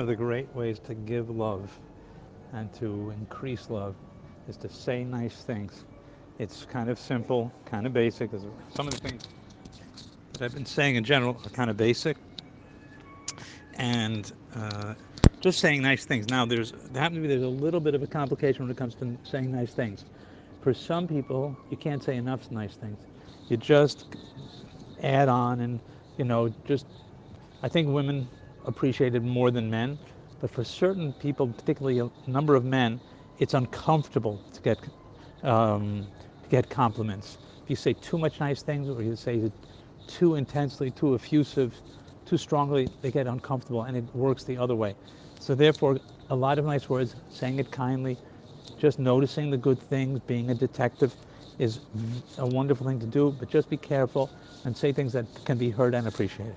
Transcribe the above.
one of the great ways to give love and to increase love is to say nice things. It's kind of simple, kind of basic. Some of the things that I've been saying in general are kind of basic. And uh, just saying nice things. Now, there's there happens to be there's a little bit of a complication when it comes to saying nice things. For some people, you can't say enough nice things. You just add on and you know just. I think women appreciate it more than men, but for certain people, particularly a number of men, it's uncomfortable to get um, to get compliments. If you say too much nice things, or you say it too intensely, too effusive, too strongly, they get uncomfortable, and it works the other way. So therefore, a lot of nice words, saying it kindly, just noticing the good things, being a detective is a wonderful thing to do, but just be careful and say things that can be heard and appreciated.